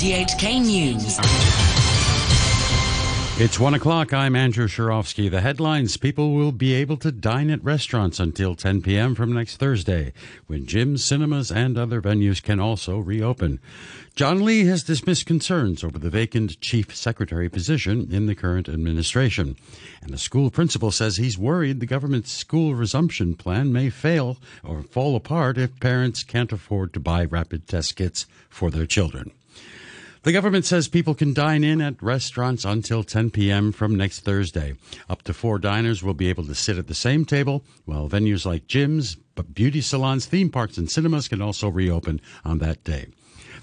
RTHK News. It's one o'clock. I'm Andrew Shirovsky. The headlines People will be able to dine at restaurants until 10 p.m. from next Thursday, when gyms, cinemas, and other venues can also reopen. John Lee has dismissed concerns over the vacant chief secretary position in the current administration. And the school principal says he's worried the government's school resumption plan may fail or fall apart if parents can't afford to buy rapid test kits for their children. The government says people can dine in at restaurants until 10 p.m. from next Thursday. Up to four diners will be able to sit at the same table, while venues like gyms, beauty salons, theme parks, and cinemas can also reopen on that day.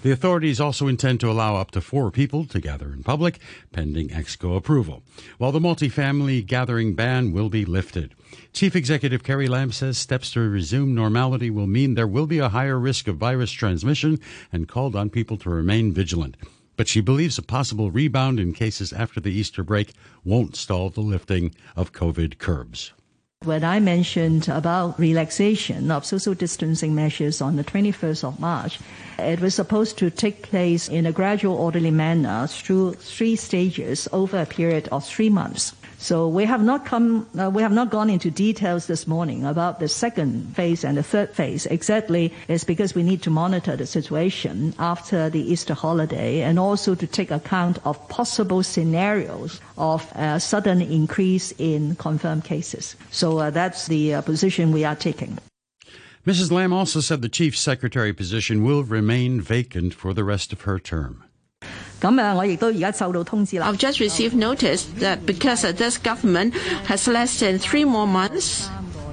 The authorities also intend to allow up to four people to gather in public, pending EXCO approval, while the multifamily gathering ban will be lifted. Chief Executive Carrie Lam says steps to resume normality will mean there will be a higher risk of virus transmission and called on people to remain vigilant. But she believes a possible rebound in cases after the Easter break won't stall the lifting of COVID curbs. When I mentioned about relaxation of social distancing measures on the 21st of March, it was supposed to take place in a gradual, orderly manner through three stages over a period of three months. So we have not come, uh, we have not gone into details this morning about the second phase and the third phase. Exactly, it's because we need to monitor the situation after the Easter holiday and also to take account of possible scenarios of a sudden increase in confirmed cases. So uh, that's the uh, position we are taking. Mrs. Lam also said the chief secretary position will remain vacant for the rest of her term. I've just received notice that because this government has less than three more months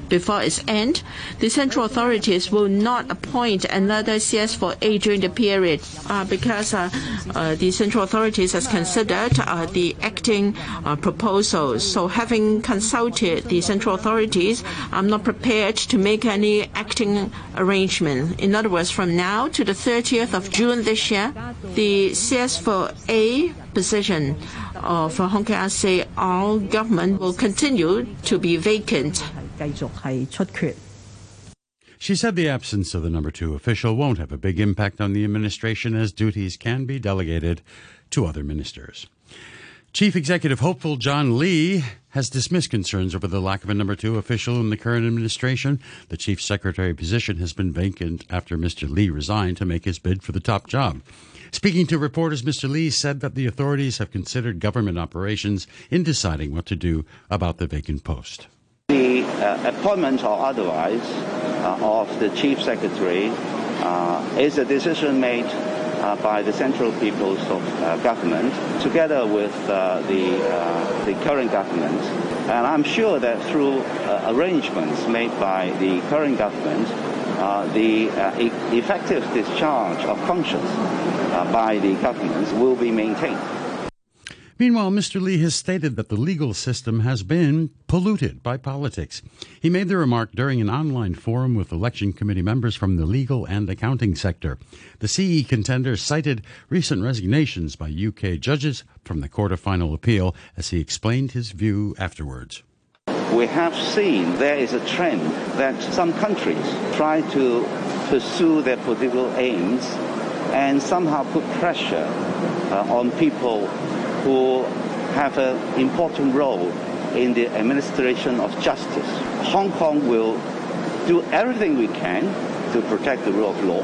before its end, the central authorities will not appoint another CS4A during the period uh, because uh, uh, the central authorities has considered the acting proposals. So having consulted the central authorities, I'm not prepared to make any acting arrangement. In other words, from now to the 30th of June this year, the CS4A position of Hong Kong SAR government will continue to be vacant. 继续系出缺。She said the absence of the number two official won't have a big impact on the administration as duties can be delegated to other ministers. Chief Executive hopeful John Lee has dismissed concerns over the lack of a number two official in the current administration. The chief secretary position has been vacant after Mr. Lee resigned to make his bid for the top job. Speaking to reporters, Mr. Lee said that the authorities have considered government operations in deciding what to do about the vacant post. Uh, appointment or otherwise uh, of the chief secretary uh, is a decision made uh, by the central peoples of uh, government together with uh, the, the current government. And I'm sure that through arrangements made by the current government, the e- effective discharge of functions by the government will be maintained. Meanwhile, Mr. Lee has stated that the legal system has been polluted by politics. He made the remark during an online forum with election committee members from the legal and accounting sector. The CE contender cited recent resignations by UK judges from the Court of Final Appeal as he explained his view afterwards. We have seen there is a trend that some countries try to pursue their political aims and somehow put pressure uh, on people who have an important role in the administration of justice. Hong Kong will do everything we can to protect the rule of law.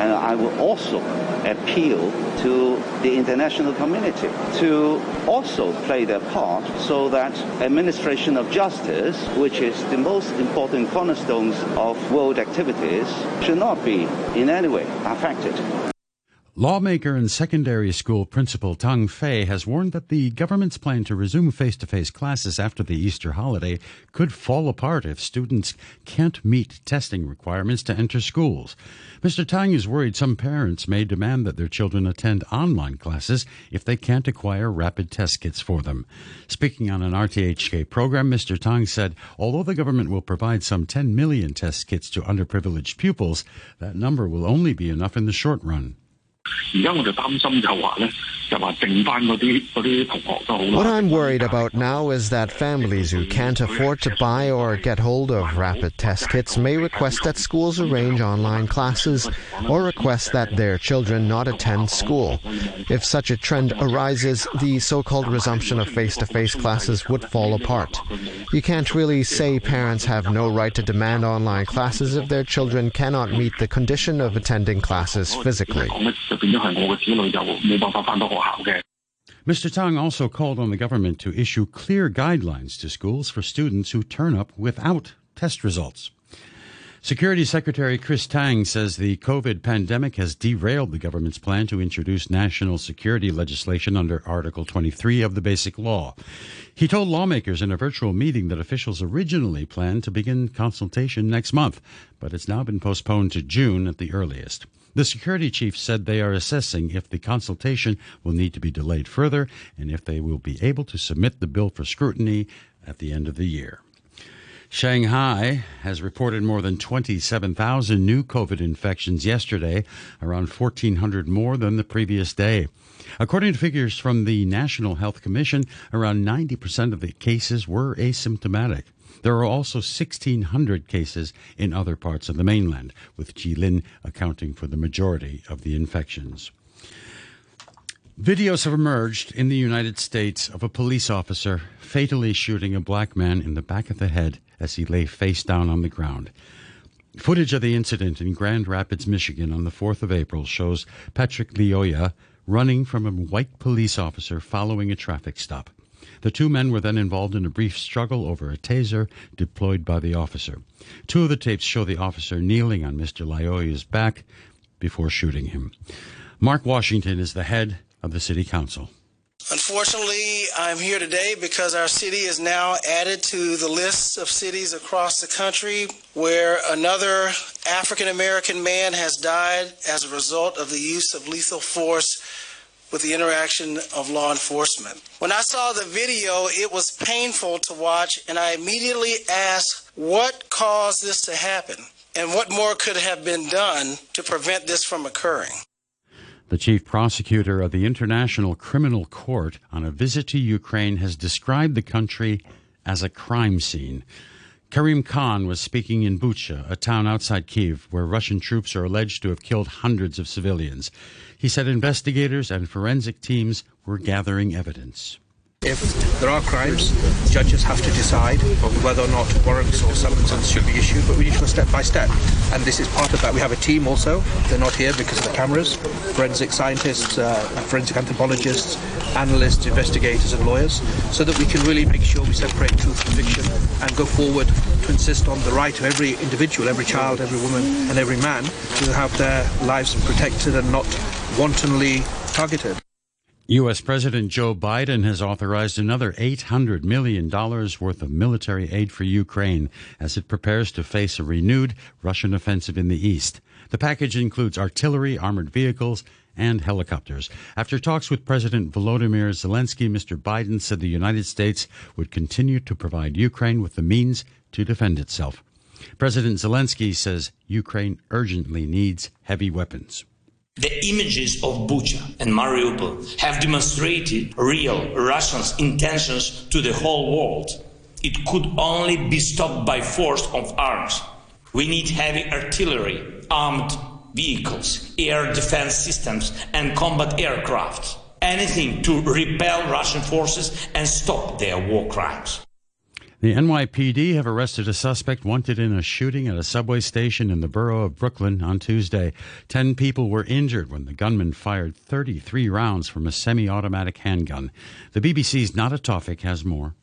And I will also appeal to the international community to also play their part so that administration of justice, which is the most important cornerstones of world activities, should not be in any way affected. Lawmaker and secondary school principal Tang Fei has warned that the government's plan to resume face to face classes after the Easter holiday could fall apart if students can't meet testing requirements to enter schools. Mr. Tang is worried some parents may demand that their children attend online classes if they can't acquire rapid test kits for them. Speaking on an RTHK program, Mr. Tang said although the government will provide some 10 million test kits to underprivileged pupils, that number will only be enough in the short run. What I'm worried about now is that families who can't afford to buy or get hold of rapid test kits may request that schools arrange online classes or request that their children not attend school. If such a trend arises, the so called resumption of face to face classes would fall apart. You can't really say parents have no right to demand online classes if their children cannot meet the condition of attending classes physically. Mr. Tang also called on the government to issue clear guidelines to schools for students who turn up without test results. Security Secretary Chris Tang says the COVID pandemic has derailed the government's plan to introduce national security legislation under Article 23 of the Basic Law. He told lawmakers in a virtual meeting that officials originally planned to begin consultation next month, but it's now been postponed to June at the earliest. The security chief said they are assessing if the consultation will need to be delayed further and if they will be able to submit the bill for scrutiny at the end of the year. Shanghai has reported more than 27,000 new COVID infections yesterday, around 1,400 more than the previous day. According to figures from the National Health Commission, around 90% of the cases were asymptomatic. There are also 1,600 cases in other parts of the mainland, with Jilin accounting for the majority of the infections. Videos have emerged in the United States of a police officer fatally shooting a black man in the back of the head as he lay face down on the ground. Footage of the incident in Grand Rapids, Michigan on the 4th of April shows Patrick Lyoya running from a white police officer following a traffic stop. The two men were then involved in a brief struggle over a taser deployed by the officer. Two of the tapes show the officer kneeling on Mr. Lyoya's back before shooting him. Mark Washington is the head of the City Council. Unfortunately, I'm here today because our city is now added to the list of cities across the country where another African American man has died as a result of the use of lethal force with the interaction of law enforcement. When I saw the video, it was painful to watch, and I immediately asked what caused this to happen and what more could have been done to prevent this from occurring. The chief prosecutor of the International Criminal Court on a visit to Ukraine has described the country as a crime scene. Karim Khan was speaking in Bucha, a town outside Kiev, where Russian troops are alleged to have killed hundreds of civilians. He said investigators and forensic teams were gathering evidence. If there are crimes, judges have to decide whether or not warrants or summonses should be issued, but we need to go step by step. And this is part of that. We have a team also. They're not here because of the cameras. Forensic scientists, uh, forensic anthropologists, analysts, investigators, and lawyers, so that we can really make sure we separate truth from fiction and go forward to insist on the right of every individual, every child, every woman, and every man to have their lives protected and not wantonly targeted. U.S. President Joe Biden has authorized another $800 million worth of military aid for Ukraine as it prepares to face a renewed Russian offensive in the east. The package includes artillery, armored vehicles, and helicopters. After talks with President Volodymyr Zelensky, Mr. Biden said the United States would continue to provide Ukraine with the means to defend itself. President Zelensky says Ukraine urgently needs heavy weapons. The images of Bucha and Mariupol have demonstrated real Russians' intentions to the whole world. It could only be stopped by force of arms. We need heavy artillery, armed vehicles, air defense systems, and combat aircraft. Anything to repel Russian forces and stop their war crimes. The NYPD have arrested a suspect wanted in a shooting at a subway station in the borough of Brooklyn on Tuesday. Ten people were injured when the gunman fired 33 rounds from a semi automatic handgun. The BBC's Nada Tawfik has more.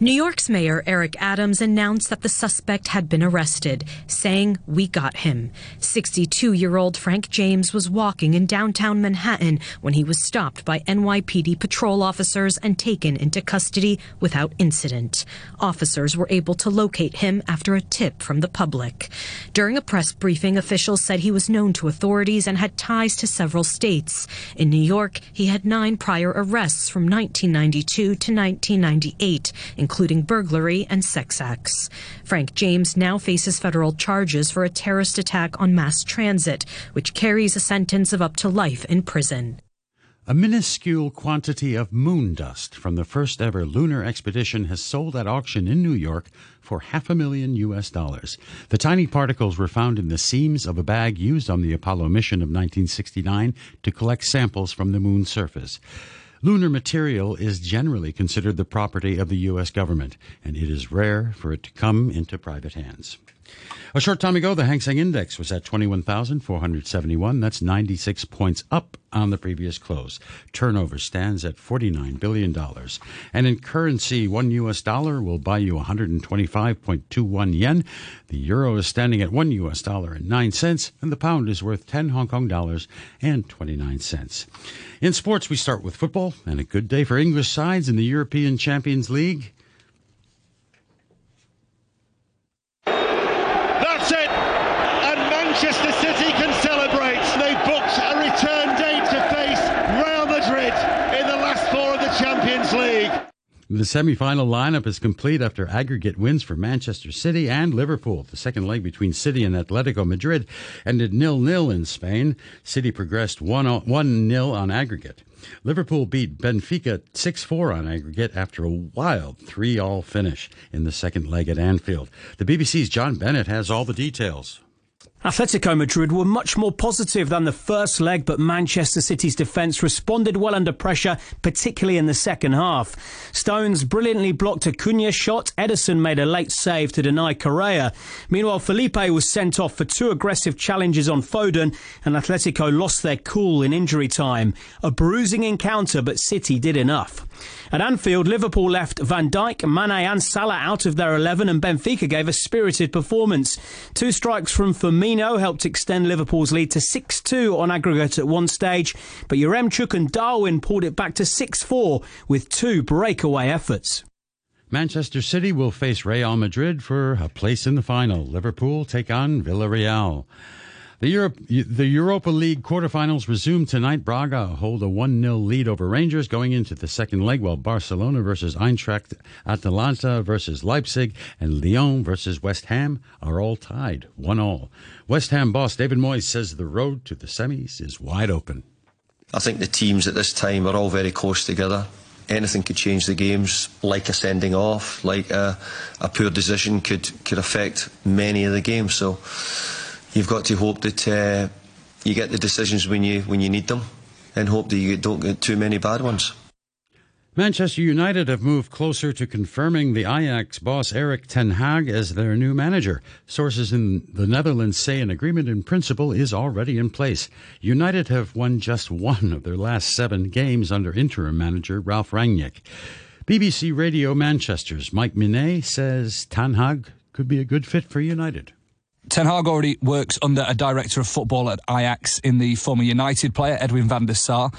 New York's Mayor Eric Adams announced that the suspect had been arrested, saying, We got him. 62 year old Frank James was walking in downtown Manhattan when he was stopped by NYPD patrol officers and taken into custody without incident. Officers were able to locate him after a tip from the public. During a press briefing, officials said he was known to authorities and had ties to several states. In New York, he had nine prior arrests from 1992 to 1998 including burglary and sex acts. Frank James now faces federal charges for a terrorist attack on mass transit, which carries a sentence of up to life in prison. A minuscule quantity of moon dust from the first ever lunar expedition has sold at auction in New York for half a million US dollars. The tiny particles were found in the seams of a bag used on the Apollo mission of 1969 to collect samples from the moon's surface. Lunar material is generally considered the property of the U.S. government, and it is rare for it to come into private hands. A short time ago, the Hang Seng Index was at 21,471. That's 96 points up on the previous close. Turnover stands at $49 billion. And in currency, one U.S. dollar will buy you 125.21 yen. The euro is standing at one U.S. dollar and 9 cents, and the pound is worth 10 Hong Kong dollars and 29 cents. In sports, we start with football, and a good day for English sides in the European Champions League. The semi-final lineup is complete after aggregate wins for Manchester City and Liverpool. The second leg between City and Atletico Madrid ended nil-nil in Spain. City progressed 1-0 on aggregate. Liverpool beat Benfica 6-4 on aggregate after a wild 3-all finish in the second leg at Anfield. The BBC's John Bennett has all the details. Atletico Madrid were much more positive than the first leg, but Manchester City's defence responded well under pressure, particularly in the second half. Stones brilliantly blocked a Cunha shot. Ederson made a late save to deny Correa. Meanwhile, Felipe was sent off for two aggressive challenges on Foden, and Atletico lost their cool in injury time. A bruising encounter, but City did enough. At Anfield, Liverpool left Van Dijk, Mane and Salah out of their 11 and Benfica gave a spirited performance. Two strikes from Firmino helped extend Liverpool's lead to 6-2 on aggregate at one stage, but Yaremchuk and Darwin pulled it back to 6-4 with two breakaway efforts. Manchester City will face Real Madrid for a place in the final. Liverpool take on Villarreal. The, Europe, the Europa League quarterfinals resume tonight. Braga hold a 1 0 lead over Rangers going into the second leg, while Barcelona versus Eintracht, Atalanta versus Leipzig, and Lyon versus West Ham are all tied, 1 all. West Ham boss David Moyes says the road to the semis is wide open. I think the teams at this time are all very close together. Anything could change the games, like a sending off, like a, a poor decision could, could affect many of the games. So you've got to hope that uh, you get the decisions when you when you need them, and hope that you don't get too many bad ones. Manchester United have moved closer to confirming the Ajax boss Erik ten Hag as their new manager. Sources in the Netherlands say an agreement in principle is already in place. United have won just one of their last seven games under interim manager Ralph Rangnick. BBC Radio Manchester's Mike Minay says ten Hag could be a good fit for United. Ten Hag already works under a director of football at Ajax in the former United player, Edwin van der Sar.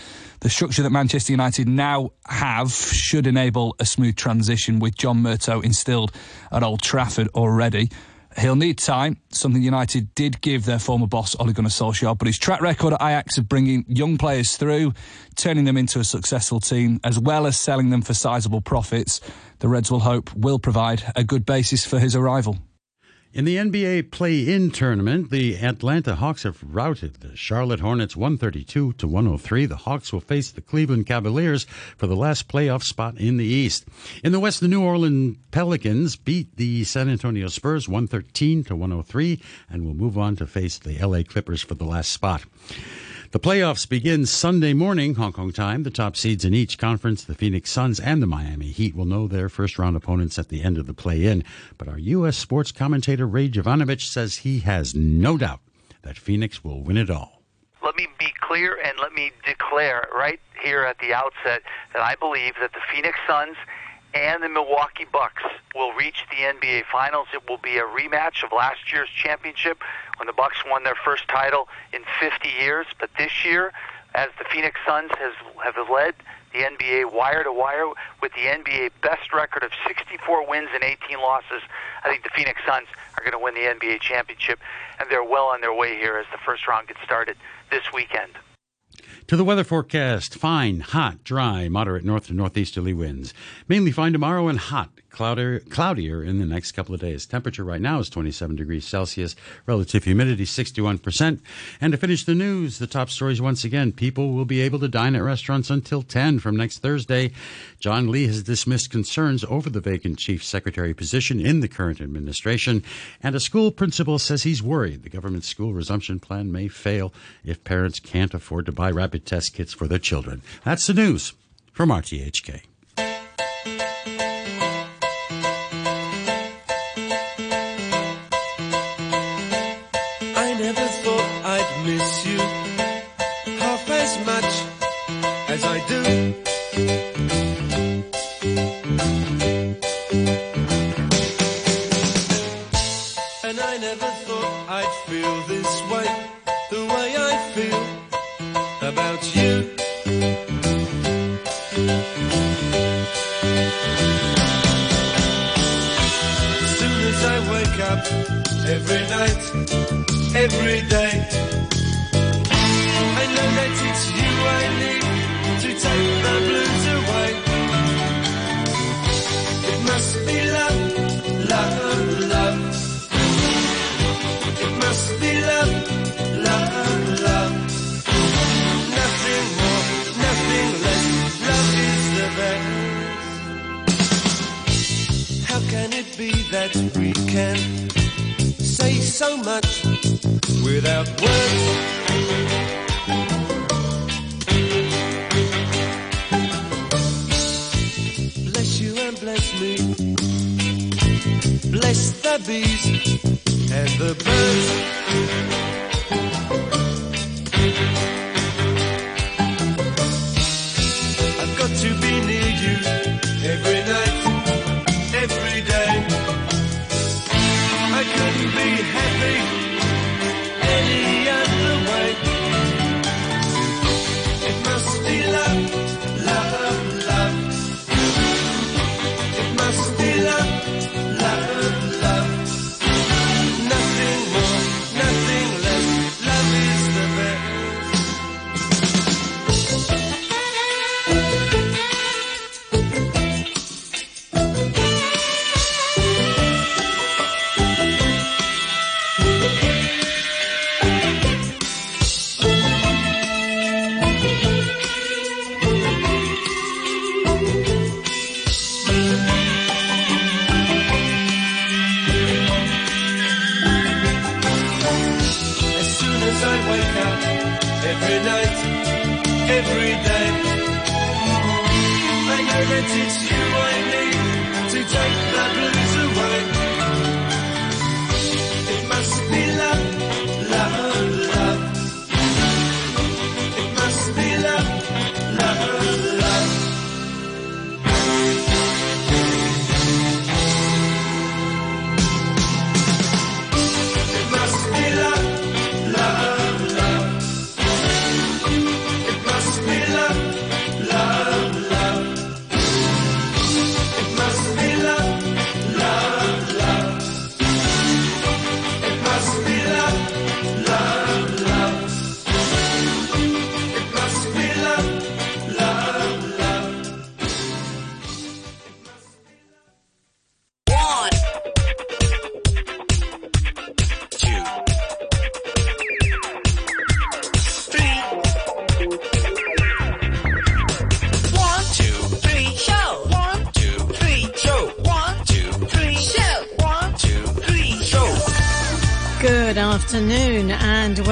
The structure that Manchester United now have should enable a smooth transition with John Murtough instilled at Old Trafford already. He'll need time, something United did give their former boss, Ole Gunnar Solskjaer, but his track record at Ajax of bringing young players through, turning them into a successful team, as well as selling them for sizable profits, the Reds will hope will provide a good basis for his arrival. In the NBA play-in tournament, the Atlanta Hawks have routed the Charlotte Hornets 132 to 103. The Hawks will face the Cleveland Cavaliers for the last playoff spot in the East. In the West, the New Orleans Pelicans beat the San Antonio Spurs 113 to 103 and will move on to face the LA Clippers for the last spot. The playoffs begin Sunday morning, Hong Kong time. The top seeds in each conference, the Phoenix Suns and the Miami Heat, will know their first round opponents at the end of the play in. But our U.S. sports commentator Ray Jovanovich says he has no doubt that Phoenix will win it all. Let me be clear and let me declare right here at the outset that I believe that the Phoenix Suns and the Milwaukee Bucks will reach the NBA Finals. It will be a rematch of last year's championship when the Bucks won their first title in 50 years. But this year, as the Phoenix Suns has have led the NBA wire to wire with the NBA best record of 64 wins and 18 losses, I think the Phoenix Suns are going to win the NBA championship, and they're well on their way here as the first round gets started this weekend. To the weather forecast fine, hot, dry, moderate north to northeasterly winds. Mainly fine tomorrow and hot. Cloudier, cloudier in the next couple of days. Temperature right now is 27 degrees Celsius, relative humidity 61%. And to finish the news, the top stories once again people will be able to dine at restaurants until 10 from next Thursday. John Lee has dismissed concerns over the vacant chief secretary position in the current administration, and a school principal says he's worried the government school resumption plan may fail if parents can't afford to buy rapid test kits for their children. That's the news from RTHK. Soon as I wake up, every night, every day, I know that it's you I need to take the blues away. It must be. that we can say so much without words. bless you and bless me. Bless the bees and the birds. I wake up every night, every day. I know that it's you I need to take the blame.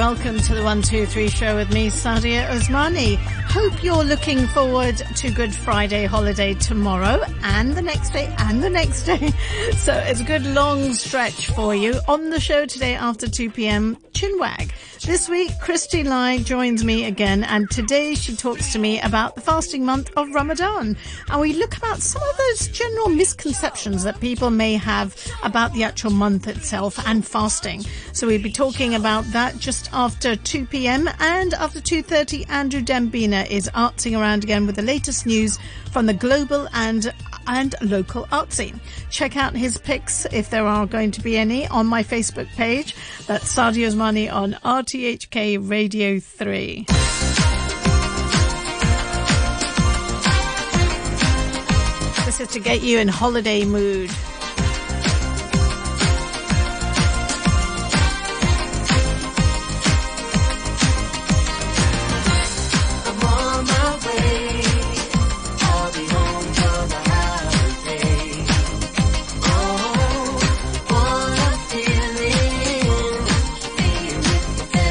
Welcome to the 123 show with me, Sadia Osmani. Hope you're looking forward to Good Friday holiday tomorrow and the next day and the next day. So it's a good long stretch for you. On the show today after 2 p.m., Chinwag. This week, Christy Lai joins me again, and today she talks to me about the fasting month of Ramadan. And we look about some of those general misconceptions that people may have about the actual month itself and fasting. So we'll be talking about that just after 2 p.m. and after 2.30, Andrew Dembina is artsing around again with the latest news from the global and and local art scene. Check out his pics if there are going to be any on my Facebook page. That's Sadia Osmani on RTHK Radio 3. This is to get you in holiday mood.